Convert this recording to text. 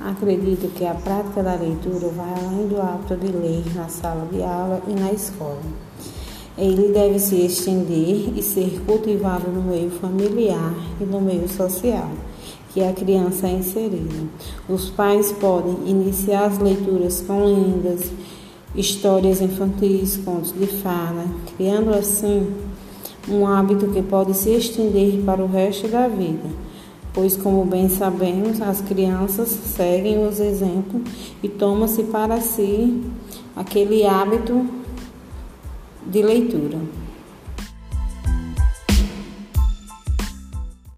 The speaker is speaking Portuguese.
Acredito que a prática da leitura vai além do hábito de ler na sala de aula e na escola. Ele deve se estender e ser cultivado no meio familiar e no meio social que a criança é inserida. Os pais podem iniciar as leituras com lendas, histórias infantis, contos de fada, criando assim um hábito que pode se estender para o resto da vida, pois, como bem sabemos, as crianças seguem os exemplos e tomam-se para si aquele hábito de leitura.